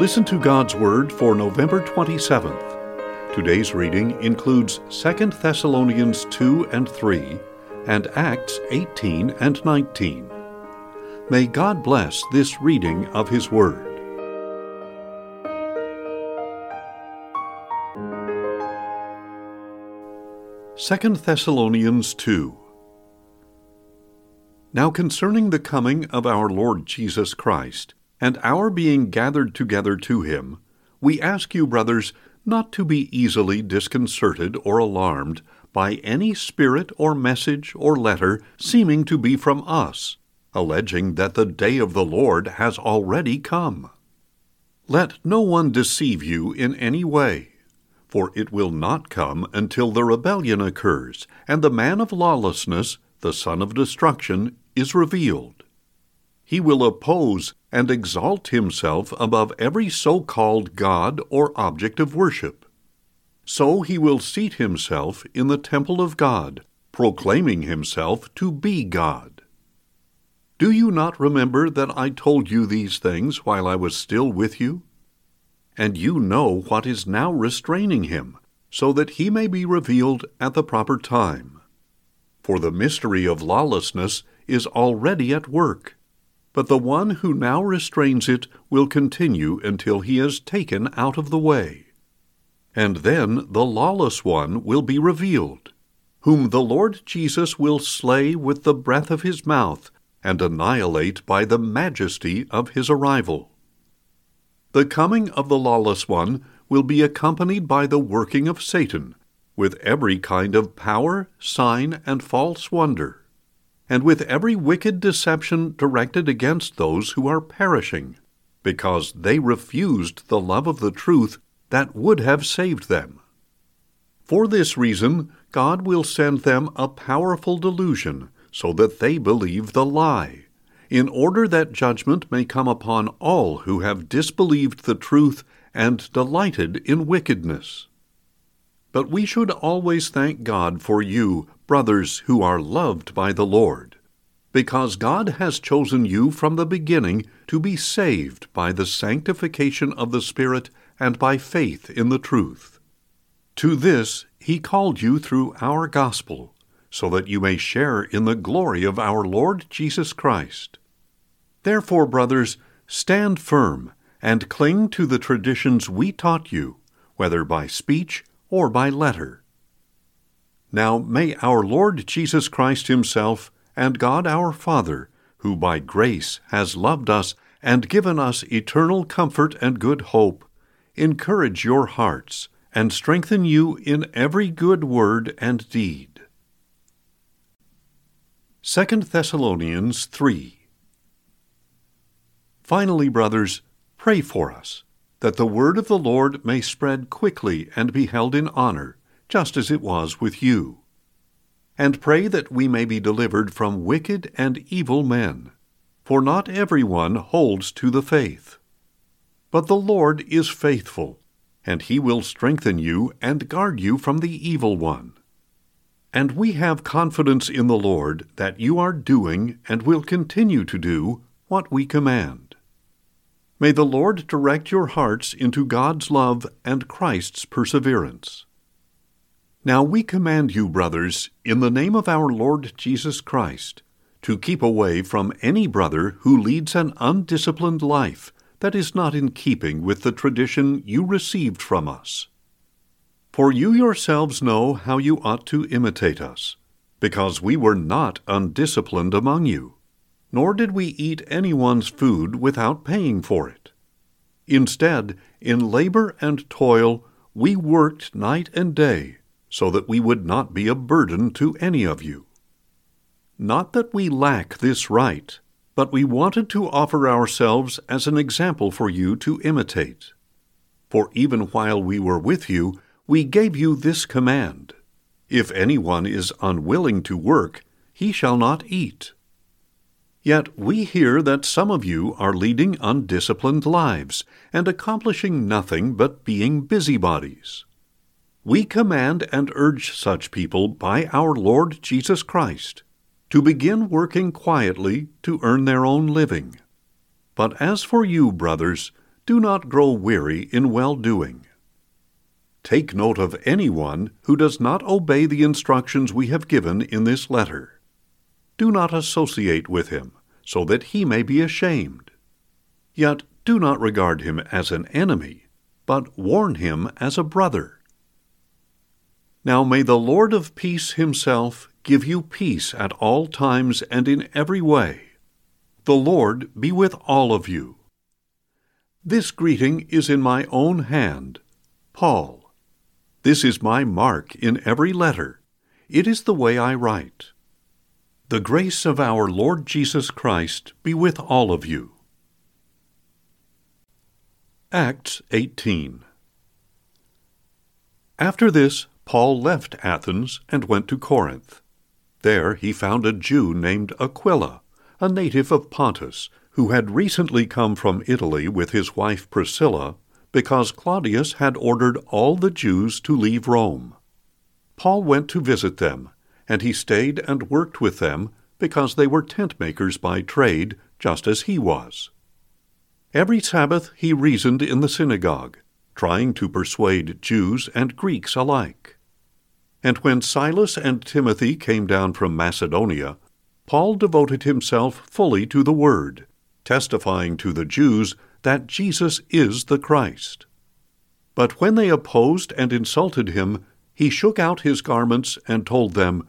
Listen to God's Word for November 27th. Today's reading includes 2 Thessalonians 2 and 3 and Acts 18 and 19. May God bless this reading of His Word. Second Thessalonians 2 Now concerning the coming of our Lord Jesus Christ, and our being gathered together to him, we ask you, brothers, not to be easily disconcerted or alarmed by any spirit or message or letter seeming to be from us, alleging that the day of the Lord has already come. Let no one deceive you in any way, for it will not come until the rebellion occurs, and the man of lawlessness, the son of destruction, is revealed. He will oppose and exalt himself above every so called God or object of worship. So he will seat himself in the temple of God, proclaiming himself to be God. Do you not remember that I told you these things while I was still with you? And you know what is now restraining him, so that he may be revealed at the proper time. For the mystery of lawlessness is already at work but the one who now restrains it will continue until he is taken out of the way. And then the lawless one will be revealed, whom the Lord Jesus will slay with the breath of his mouth and annihilate by the majesty of his arrival. The coming of the lawless one will be accompanied by the working of Satan, with every kind of power, sign, and false wonder and with every wicked deception directed against those who are perishing, because they refused the love of the truth that would have saved them. For this reason, God will send them a powerful delusion, so that they believe the lie, in order that judgment may come upon all who have disbelieved the truth and delighted in wickedness. But we should always thank God for you, brothers who are loved by the Lord, because God has chosen you from the beginning to be saved by the sanctification of the Spirit and by faith in the truth. To this he called you through our gospel, so that you may share in the glory of our Lord Jesus Christ. Therefore, brothers, stand firm and cling to the traditions we taught you, whether by speech or by letter. Now may our Lord Jesus Christ Himself and God our Father, who by grace has loved us and given us eternal comfort and good hope, encourage your hearts and strengthen you in every good word and deed. 2 Thessalonians 3 Finally, brothers, pray for us that the word of the Lord may spread quickly and be held in honor, just as it was with you. And pray that we may be delivered from wicked and evil men, for not everyone holds to the faith. But the Lord is faithful, and he will strengthen you and guard you from the evil one. And we have confidence in the Lord that you are doing and will continue to do what we command. May the Lord direct your hearts into God's love and Christ's perseverance. Now we command you, brothers, in the name of our Lord Jesus Christ, to keep away from any brother who leads an undisciplined life that is not in keeping with the tradition you received from us. For you yourselves know how you ought to imitate us, because we were not undisciplined among you nor did we eat anyone's food without paying for it. Instead, in labor and toil, we worked night and day, so that we would not be a burden to any of you. Not that we lack this right, but we wanted to offer ourselves as an example for you to imitate. For even while we were with you, we gave you this command If anyone is unwilling to work, he shall not eat. Yet we hear that some of you are leading undisciplined lives and accomplishing nothing but being busybodies. We command and urge such people by our Lord Jesus Christ to begin working quietly to earn their own living. But as for you, brothers, do not grow weary in well doing. Take note of anyone who does not obey the instructions we have given in this letter. Do not associate with him, so that he may be ashamed. Yet do not regard him as an enemy, but warn him as a brother. Now may the Lord of peace himself give you peace at all times and in every way. The Lord be with all of you. This greeting is in my own hand, Paul. This is my mark in every letter. It is the way I write. The grace of our Lord Jesus Christ be with all of you. Acts 18 After this, Paul left Athens and went to Corinth. There he found a Jew named Aquila, a native of Pontus, who had recently come from Italy with his wife Priscilla, because Claudius had ordered all the Jews to leave Rome. Paul went to visit them, and he stayed and worked with them because they were tent makers by trade, just as he was. Every Sabbath he reasoned in the synagogue, trying to persuade Jews and Greeks alike. And when Silas and Timothy came down from Macedonia, Paul devoted himself fully to the Word testifying to the Jews that Jesus is the Christ. But when they opposed and insulted him, he shook out his garments and told them,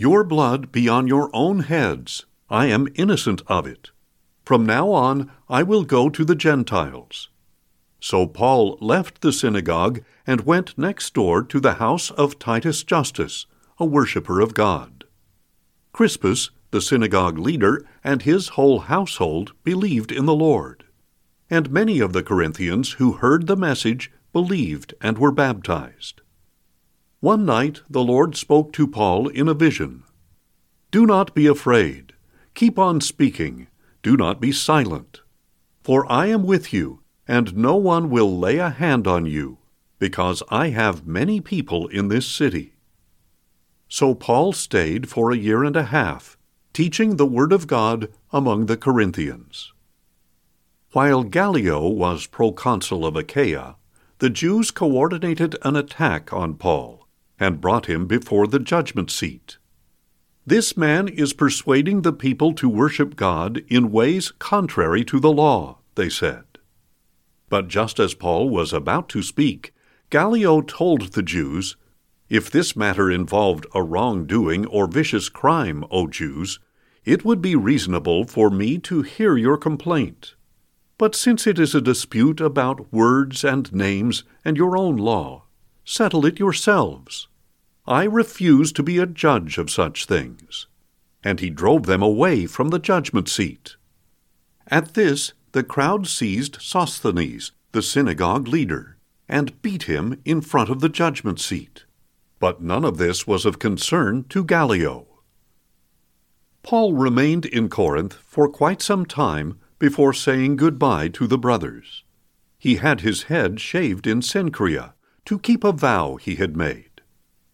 Your blood be on your own heads. I am innocent of it. From now on I will go to the Gentiles. So Paul left the synagogue and went next door to the house of Titus Justus, a worshipper of God. Crispus, the synagogue leader, and his whole household believed in the Lord. And many of the Corinthians who heard the message believed and were baptized. One night the Lord spoke to Paul in a vision Do not be afraid. Keep on speaking. Do not be silent. For I am with you, and no one will lay a hand on you, because I have many people in this city. So Paul stayed for a year and a half teaching the Word of God among the Corinthians. While Gallio was proconsul of Achaia, the Jews coordinated an attack on Paul and brought him before the judgment seat. This man is persuading the people to worship God in ways contrary to the law, they said. But just as Paul was about to speak, Gallio told the Jews, If this matter involved a wrongdoing or vicious crime, O Jews, it would be reasonable for me to hear your complaint. But since it is a dispute about words and names and your own law, settle it yourselves. I refuse to be a judge of such things. And he drove them away from the judgment seat. At this, the crowd seized Sosthenes, the synagogue leader, and beat him in front of the judgment seat. But none of this was of concern to Gallio. Paul remained in Corinth for quite some time before saying goodbye to the brothers. He had his head shaved in Cenchrea to keep a vow he had made.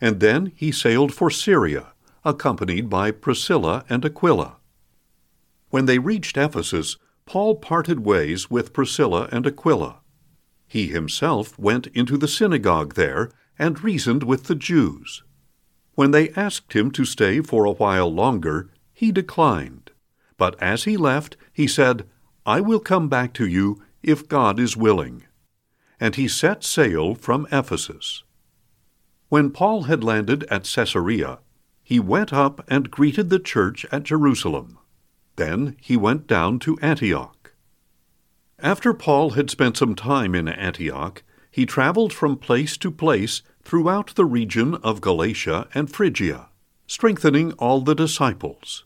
And then he sailed for Syria, accompanied by Priscilla and Aquila. When they reached Ephesus, Paul parted ways with Priscilla and Aquila. He himself went into the synagogue there and reasoned with the Jews. When they asked him to stay for a while longer, he declined. But as he left, he said, I will come back to you if God is willing. And he set sail from Ephesus. When Paul had landed at Caesarea, he went up and greeted the church at Jerusalem. Then he went down to Antioch. After Paul had spent some time in Antioch, he traveled from place to place throughout the region of Galatia and Phrygia strengthening all the disciples.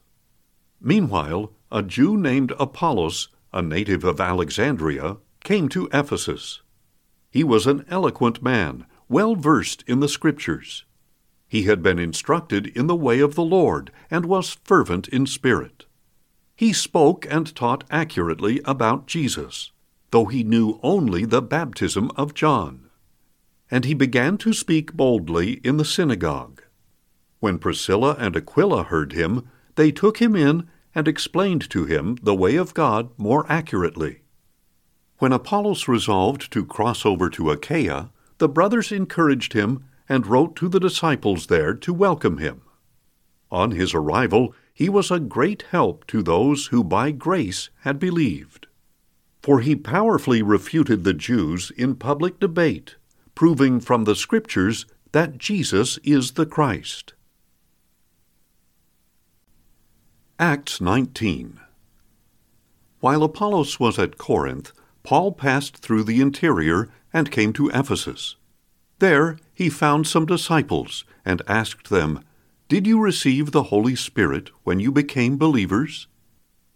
Meanwhile, a Jew named Apollos, a native of Alexandria, came to Ephesus. He was an eloquent man, well versed in the Scriptures. He had been instructed in the way of the Lord and was fervent in spirit. He spoke and taught accurately about Jesus, though he knew only the baptism of John. And he began to speak boldly in the synagogue. When Priscilla and Aquila heard him, they took him in and explained to him the way of God more accurately. When Apollos resolved to cross over to Achaia, the brothers encouraged him and wrote to the disciples there to welcome him. On his arrival, he was a great help to those who by grace had believed. For he powerfully refuted the Jews in public debate, proving from the Scriptures that Jesus is the Christ. Acts 19 While Apollos was at Corinth, Paul passed through the interior and came to Ephesus. There he found some disciples and asked them, Did you receive the Holy Spirit when you became believers?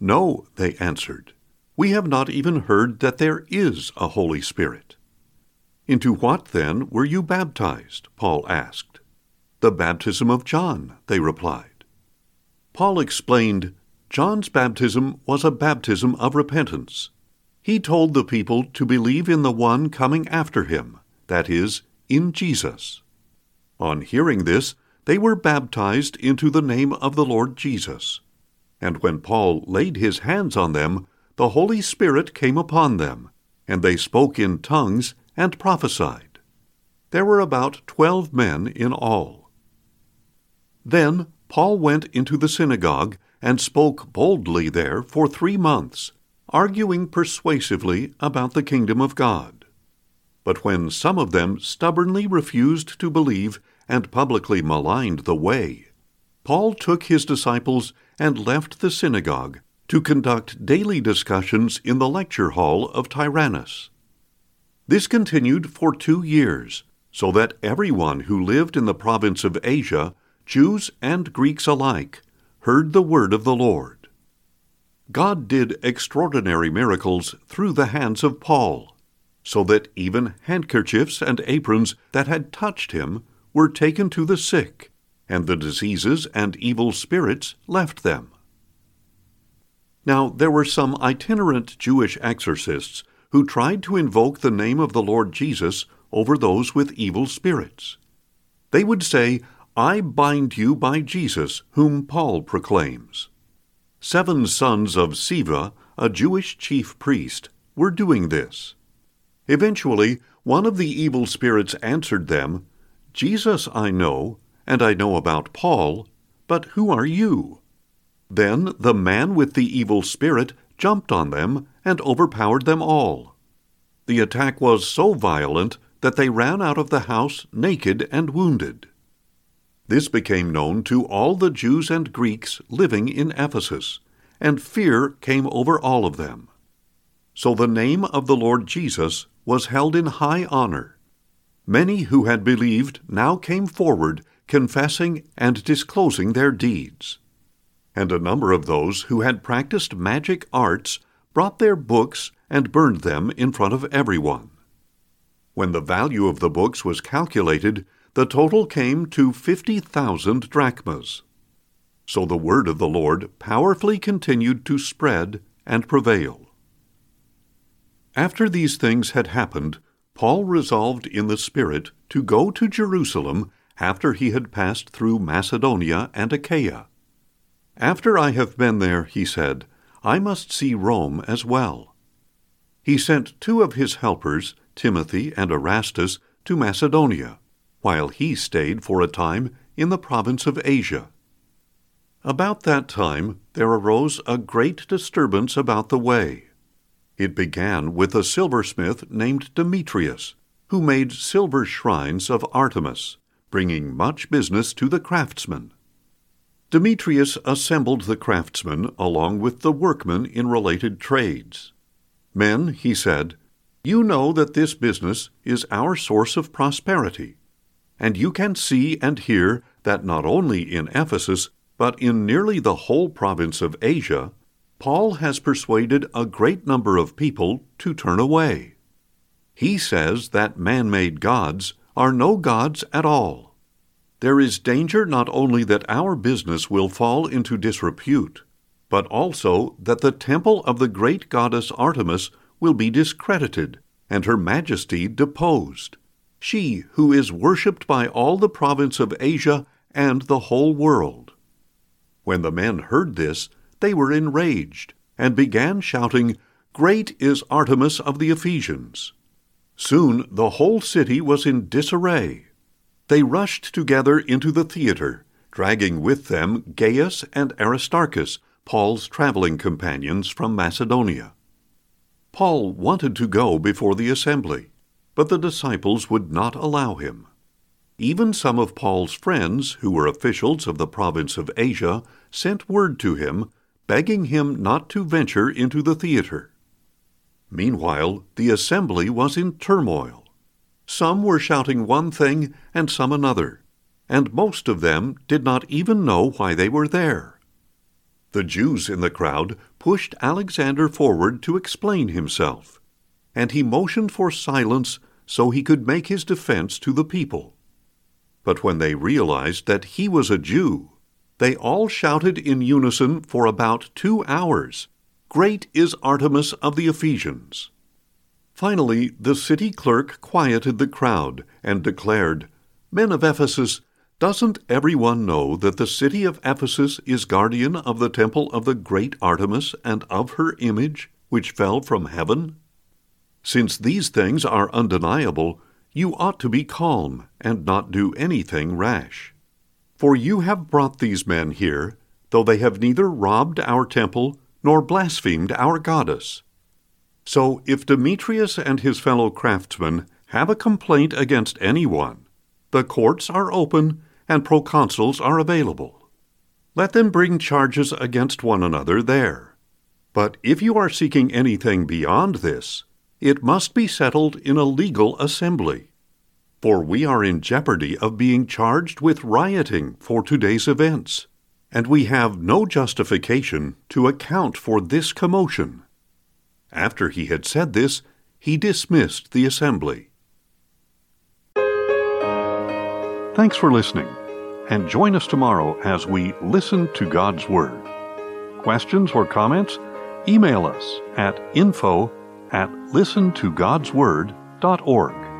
No, they answered. We have not even heard that there is a Holy Spirit. Into what, then, were you baptized? Paul asked. The baptism of John, they replied. Paul explained, John's baptism was a baptism of repentance he told the people to believe in the one coming after him, that is, in Jesus. On hearing this, they were baptized into the name of the Lord Jesus. And when Paul laid his hands on them, the Holy Spirit came upon them, and they spoke in tongues and prophesied. There were about twelve men in all. Then Paul went into the synagogue and spoke boldly there for three months arguing persuasively about the kingdom of God. But when some of them stubbornly refused to believe and publicly maligned the way, Paul took his disciples and left the synagogue to conduct daily discussions in the lecture hall of Tyrannus. This continued for two years, so that everyone who lived in the province of Asia, Jews and Greeks alike, heard the word of the Lord. God did extraordinary miracles through the hands of Paul, so that even handkerchiefs and aprons that had touched him were taken to the sick, and the diseases and evil spirits left them. Now there were some itinerant Jewish exorcists who tried to invoke the name of the Lord Jesus over those with evil spirits. They would say, I bind you by Jesus, whom Paul proclaims. Seven sons of Sceva, a Jewish chief priest, were doing this. Eventually, one of the evil spirits answered them, Jesus I know, and I know about Paul, but who are you? Then the man with the evil spirit jumped on them and overpowered them all. The attack was so violent that they ran out of the house naked and wounded. This became known to all the Jews and Greeks living in Ephesus, and fear came over all of them. So the name of the Lord Jesus was held in high honor. Many who had believed now came forward, confessing and disclosing their deeds. And a number of those who had practiced magic arts brought their books and burned them in front of everyone. When the value of the books was calculated, the total came to 50,000 drachmas. So the word of the Lord powerfully continued to spread and prevail. After these things had happened, Paul resolved in the Spirit to go to Jerusalem after he had passed through Macedonia and Achaia. After I have been there, he said, I must see Rome as well. He sent two of his helpers, Timothy and Erastus, to Macedonia while he stayed for a time in the province of Asia. About that time there arose a great disturbance about the way. It began with a silversmith named Demetrius, who made silver shrines of Artemis, bringing much business to the craftsmen. Demetrius assembled the craftsmen along with the workmen in related trades. Men, he said, you know that this business is our source of prosperity and you can see and hear that not only in Ephesus, but in nearly the whole province of Asia, Paul has persuaded a great number of people to turn away. He says that man made gods are no gods at all. There is danger not only that our business will fall into disrepute, but also that the temple of the great goddess Artemis will be discredited and her majesty deposed she who is worshipped by all the province of Asia and the whole world. When the men heard this, they were enraged, and began shouting, Great is Artemis of the Ephesians. Soon the whole city was in disarray. They rushed together into the theater, dragging with them Gaius and Aristarchus, Paul's traveling companions from Macedonia. Paul wanted to go before the assembly, but the disciples would not allow him. Even some of Paul's friends, who were officials of the province of Asia, sent word to him, begging him not to venture into the theater. Meanwhile, the assembly was in turmoil. Some were shouting one thing and some another, and most of them did not even know why they were there. The Jews in the crowd pushed Alexander forward to explain himself, and he motioned for silence so he could make his defense to the people. But when they realized that he was a Jew, they all shouted in unison for about two hours, Great is Artemis of the Ephesians. Finally, the city clerk quieted the crowd and declared, Men of Ephesus, doesn't everyone know that the city of Ephesus is guardian of the temple of the great Artemis and of her image, which fell from heaven? Since these things are undeniable, you ought to be calm and not do anything rash. For you have brought these men here, though they have neither robbed our temple nor blasphemed our goddess. So if Demetrius and his fellow craftsmen have a complaint against anyone, the courts are open and proconsuls are available. Let them bring charges against one another there. But if you are seeking anything beyond this, it must be settled in a legal assembly. For we are in jeopardy of being charged with rioting for today's events and we have no justification to account for this commotion. After he had said this, he dismissed the assembly. Thanks for listening, and join us tomorrow as we listen to God's Word. Questions or comments? Email us at info at listentogodsword.org.